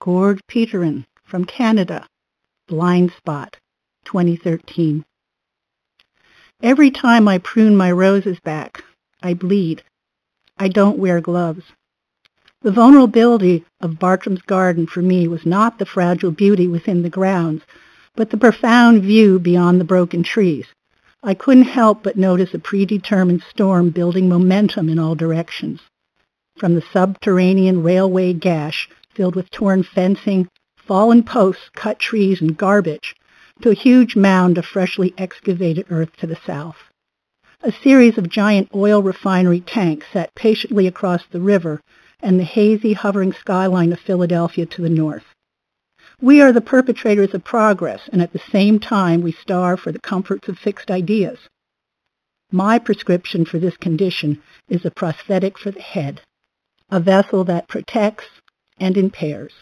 Gord Peteran from Canada, Blind Spot, 2013. Every time I prune my roses back, I bleed. I don't wear gloves. The vulnerability of Bartram's garden for me was not the fragile beauty within the grounds, but the profound view beyond the broken trees. I couldn't help but notice a predetermined storm building momentum in all directions. From the subterranean railway gash filled with torn fencing, fallen posts, cut trees, and garbage, to a huge mound of freshly excavated earth to the south. A series of giant oil refinery tanks sat patiently across the river and the hazy hovering skyline of Philadelphia to the north. We are the perpetrators of progress, and at the same time we starve for the comforts of fixed ideas. My prescription for this condition is a prosthetic for the head, a vessel that protects and impairs.